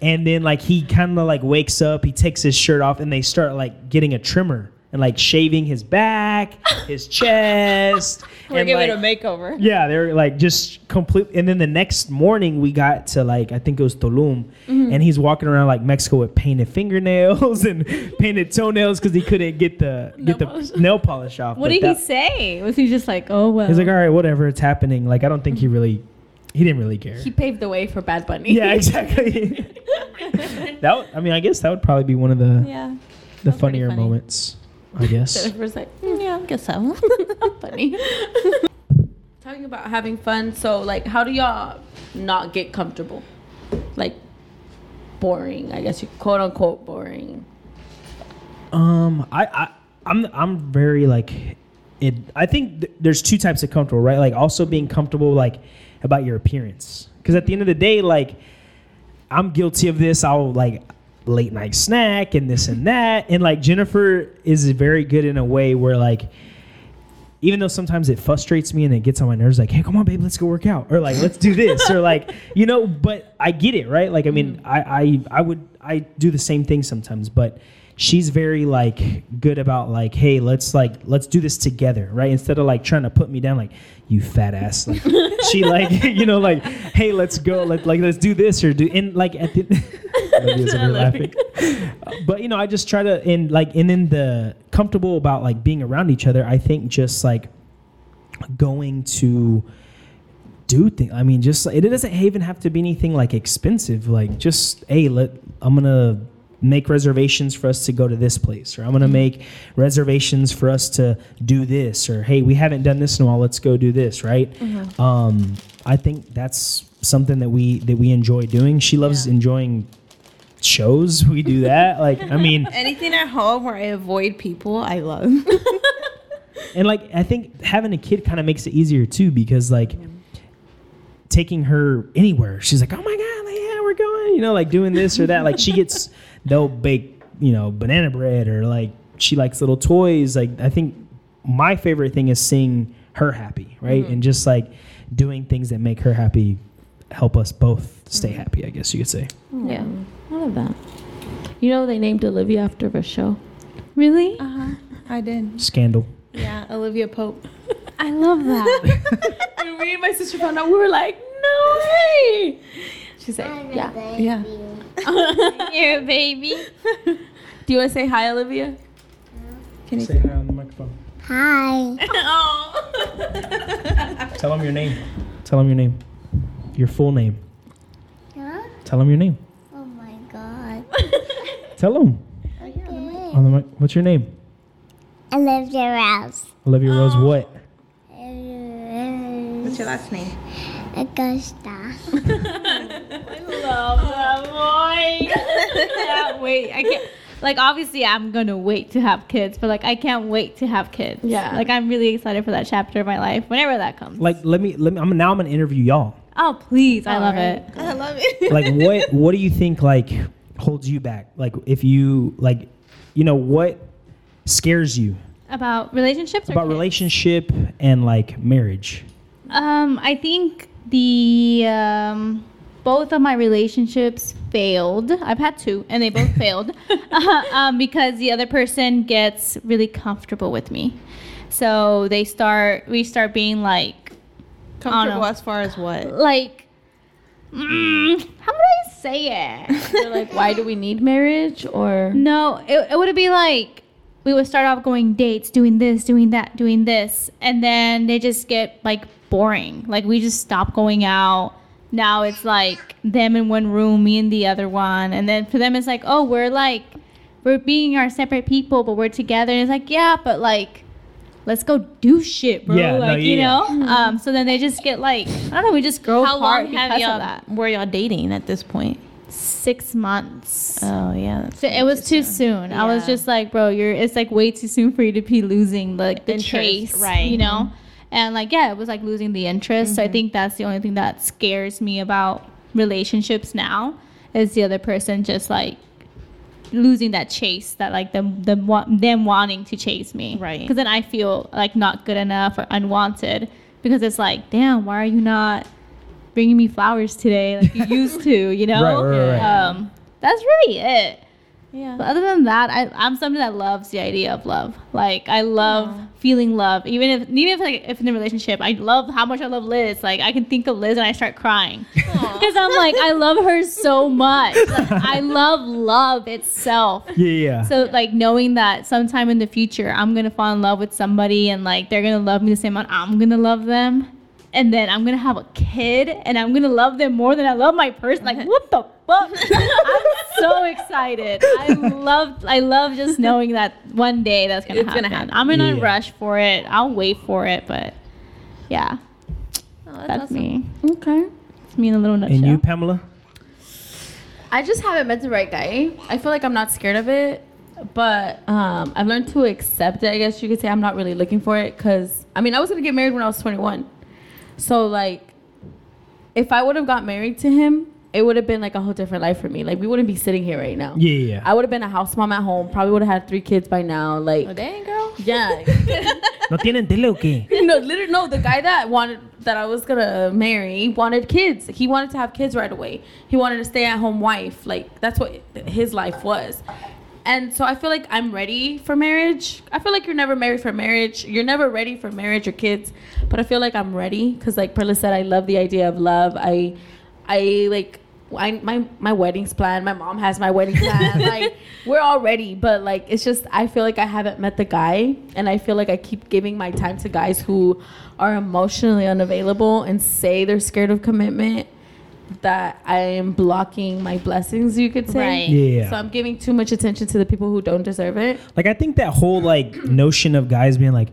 and then like he kind of like wakes up he takes his shirt off and they start like getting a trimmer and like shaving his back his chest We're and, giving like, a makeover. yeah, they were like just complete. And then the next morning, we got to like I think it was Tulum, Mm-hmm. and he's walking around like Mexico with painted fingernails and painted toenails because he couldn't get the get polish. the nail polish off. What But did that- he say? Was he just like, oh well? He's like, all right, whatever, it's happening. Like I don't think he really, he didn't really care. He paved the way for Bad Bunny. yeah, exactly. that would, I mean, I guess that would probably be one of the Yeah. the funnier moments. I guess. Jennifer's like, "Hmm, Yeah, I guess so. funny. Talking about having fun. So, like, how do y'all not get comfortable? Like, boring. I guess you quote unquote boring. Um, I, I, I'm, I'm very like, it. I think th- there's two types of comfortable, right? Like also being comfortable, like about your appearance, because at the end of the day, like, I'm guilty of this. I'll like late night snack and this and that, and like Jennifer is very good in a way where like. Even though sometimes it frustrates me and it gets on my nerves, like, hey, come on, babe, let's go work out, or like, let's do this, or like, you know. But I get it, right? Like, I mean, mm. I, I, I would, I do the same thing sometimes, but she's very like good about like hey let's like let's do this together right instead of like trying to put me down like you fat ass like she like you know like hey let's go let, like let's do this or do and like at the Olivia's over here laughing. but you know i just try to and like and then the comfortable about like being around each other i think just like going to do things. I mean, just it doesn't even have to be anything like expensive. Like just hey, let I'm gonna make reservations for us to go to this place, or I'm gonna make reservations for us to do this, or hey, we haven't done this in a while. Let's go do this, right? Um, I think that's something that we that we enjoy doing. She loves enjoying shows. We do that. like I mean, Anything at home where I avoid people, I love. and like I think having a kid kind of makes it easier too because like taking her anywhere, she's like, oh my god, like, yeah, we're going, you know, like doing this or that. like she gets, they'll bake, you know, banana bread or like she likes little toys. Like I think my favorite thing is seeing her happy, right, and just like doing things that make her happy, help us both stay happy. I guess you could say. Yeah. I love that. You know, they named Olivia after a show. Really? Uh-huh. I did. Scandal. Yeah, Olivia Pope. I love that. when me and my sister found out, we were like, no way. She's like, yeah. Yeah. You're a baby. Do you want to say hi, Olivia? Can you Say hi on the microphone. Hi. oh. Tell them your name. Tell them your name. Your full name. Huh? Tell them your name. Oh my god. Tell them. Okay. On the mic. What's your name? Olivia Rose. Olivia Rose. Oh. What? What's your last name? Augusta. Love that boy. can't wait. I can't. Like obviously, I'm gonna wait to have kids, but like I can't wait to have kids. Yeah. Like I'm really excited for that chapter of my life, whenever that comes. Like, let me. Let me. I'm now. I'm gonna interview y'all. oh please, I love Alright. it. I love it. Like, what? What do you think? Like, holds you back? Like, if you like, you know, what scares you About relationships. about kids? relationship and like marriage? Um, I think the um, both of my relationships failed. I've had two, and they both failed uh, um, because the other person gets really comfortable with me. So they start, we start being like, Comfortable know. as far as what? like, mm, how would I say it? They're like, why do we need marriage? Or No, it, it would be like we would start off going dates, doing this, doing that, doing this, and then they just get like boring. Like we just stop going out. Now it's like them in one room, me in the other one, and then for them it's like, oh, we're like we're being our separate people, but we're together. And it's like, yeah, but like let's go do shit, bro. Yeah, no, like you yeah. know. Um, so then they just get like I don't know. We just grow How apart long have because y'all of that. were y'all dating at this point? Six months. Oh yeah. So it was too soon. I was just like, bro, you're. It's like way too soon for you to be losing like the Interest, chase, right. You know, and like yeah, it was like losing the interest. Mm-hmm. So I think that's the only thing that scares me about relationships now is the other person just like losing that chase that like them them wa- them wanting to chase me, Right. Because then I feel like not good enough or unwanted because it's like, damn, why are you not bringing me flowers today like you used to? You know, Right, right, right. um, that's really it. Yeah. But other than that, I, I'm somebody that loves the idea of love. Like I love feeling love, even if even if like if in a relationship, I love how much I love Liz. Like I can think of Liz and I start crying because I'm like I love her so much. Like, I love love itself. Yeah, yeah. So like knowing that sometime in the future I'm gonna fall in love with somebody and like they're gonna love me the same amount I'm gonna love them, and then I'm gonna have a kid and I'm gonna love them more than I love my person. Like what the fuck? I'm so excited. I love I love just knowing that one day that's gonna It's happen. gonna happen. I'm in a Yeah. rush for it. I'll wait for it, but yeah, Oh, that's me. okay. It's me in a little nutshell. and you, Pamela? I just haven't met the right guy. I feel like I'm not scared of it, but um, I've learned to accept it. I guess you could say I'm not really looking for it because I mean I was gonna get married when I was 21, so like if I would have got married to him, it would have been like a whole different life for me. Like we wouldn't be sitting here right now. Yeah, yeah. I would have been a house mom at home. Probably would have had three kids by now. Like Oh dang girl. yeah. ¿No tienen tele o qué? no, literally, no. The guy that wanted that I was gonna marry wanted kids. He wanted to have kids right away. He wanted a stay-at-home wife. Like that's what his life was. And so I feel like I'm ready for marriage. I feel like you're never married for marriage. You're never ready for marriage or kids. But I feel like I'm ready because, like Perla said, I love the idea of love. I, I like. I, my my wedding's planned. My mom has my wedding planned. like we're all ready, but like it's just I feel like I haven't met the guy, and I feel like I keep giving my time to guys who are emotionally unavailable and say they're scared of commitment. That I am blocking my blessings, you could say. Right. Yeah. So I'm giving too much attention to the people who don't deserve it. Like I think that whole like notion of guys being like,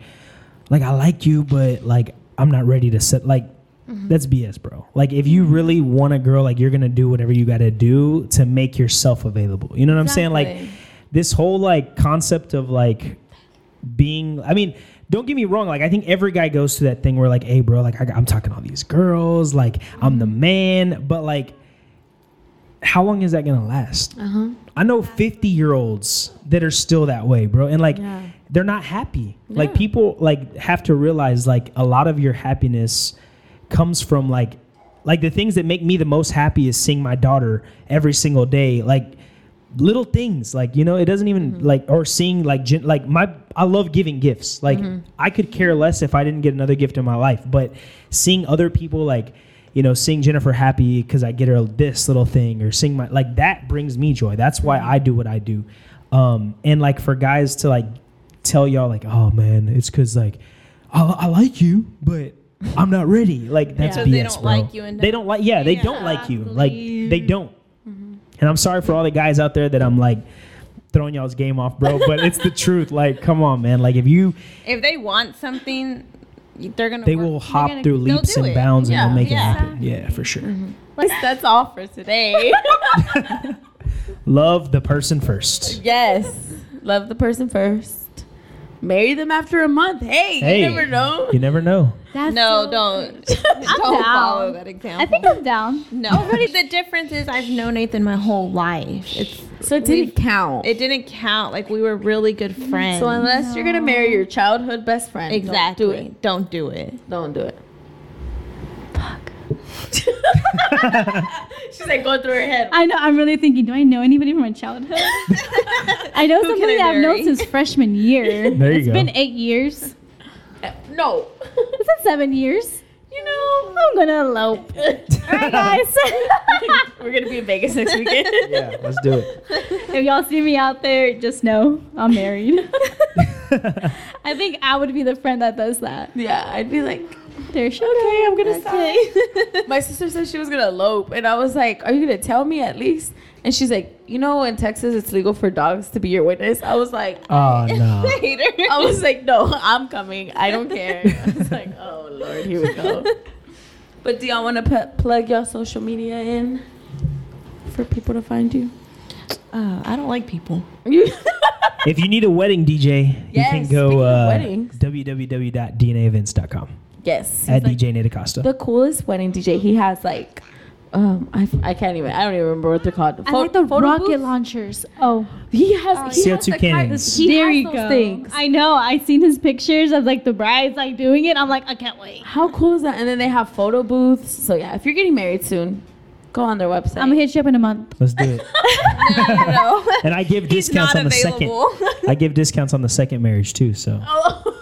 like I like you, but like I'm not ready to set like mm-hmm. that's BS, bro. Like if you really want a girl, like you're gonna do whatever you gotta do to make yourself available. You know what I'm saying? Like this whole like concept of like being I mean, don't get me wrong, like I think every guy goes to that thing where like, hey bro, like I, I'm talking to all these girls, like I'm the man, but like how long is that gonna last? Uh-huh. I know 50 year olds that are still that way, bro. And like, Yeah. they're not happy. Like, people like have to realize like a lot of your happiness comes from like, like the things that make me the most happy is seeing my daughter every single day. Like, little things like you know it doesn't even mm-hmm. like or seeing like gen- like my i love giving gifts like mm-hmm. i could care less if i didn't get another gift in my life but seeing other people like you know, seeing Jennifer happy because I get her this little thing or seeing my like that brings me joy. That's why mm-hmm. I do what I do. Um, and like for guys to like tell y'all like, oh man, it's because like I, I like you, but I'm not ready. Like that's Yeah. BS, They don't bro. like you and they don't like. Yeah, they don't like you. Like they don't. Mm-hmm. And I'm sorry for all the guys out there that I'm like throwing y'all's game off, bro. But it's the truth. Like, come on, man. Like if you, If they want something, they're gonna. they work- will hop gonna- through leaps and it. bounds and they'll make yeah. it happen. Yeah, for sure. Like That's all for today. Love the person first. yes. Love the person first. Marry them after a month. Hey, Hey. you never know. You never know. That's No, so- don't. I'm don't follow down. that example. I think I'm down. no. Already the difference is I've known Nathan my whole life. It's So it didn't count. it didn't count. Like we were really good friends. so unless you're gonna marry your childhood best friend, exactly, don't do it. Don't do it. Don't do it. She's like going through her head. I know. I'm really thinking. Do I know anybody from my childhood? I know Who somebody I I've known since freshman year. There you It's go. It's been eight years. Uh, no. Is it seven years? You know, I'm gonna elope. All right, guys. We're gonna be in Vegas next weekend. Yeah, let's do it. if y'all see me out there, just know I'm married. I think I would be the friend that does that. yeah, I'd be like, There, okay, okay, I'm gonna Okay. sign. My sister said she was gonna elope, and I was like, "Are you gonna tell me at least?" And she's like, "You know, in Texas, it's legal for dogs to be your witness." I was like, Oh no. I was like, "No, I'm coming. I don't care." I was like, "Oh Lord, here we go." But do y'all want to p- plug your social media in for people to find you? Uh, I don't like people. If you need a wedding DJ, you can go of uh, weddings. www.dnaevents.com yes, at he's like DJ Nate Acosta. the coolest wedding DJ. He has like, um, I, I can't even. I don't even remember what they're called. I like the photo rocket booths? launchers. Oh, He has he CO2 has the cannons. He there has you go. Things. I know. I seen his pictures of like the brides like doing it. I'm like, I can't wait. How cool is that? And then they have photo booths. So yeah, if you're getting married soon, go on their website. I'm gonna hit you up in a month. Let's do it. no, And I give discounts not on the available. second. I give discounts on the second marriage too. So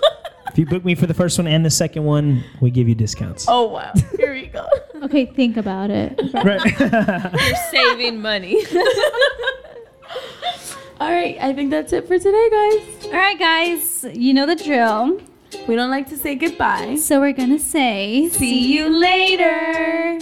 if you book me for the first one and the second one, we give you discounts. oh wow, here we go. Okay, think about it. Right. You're saving money. All right, I think that's it for today, guys. All right, guys, you know the drill. We don't like to say goodbye. So we're gonna say, see you later.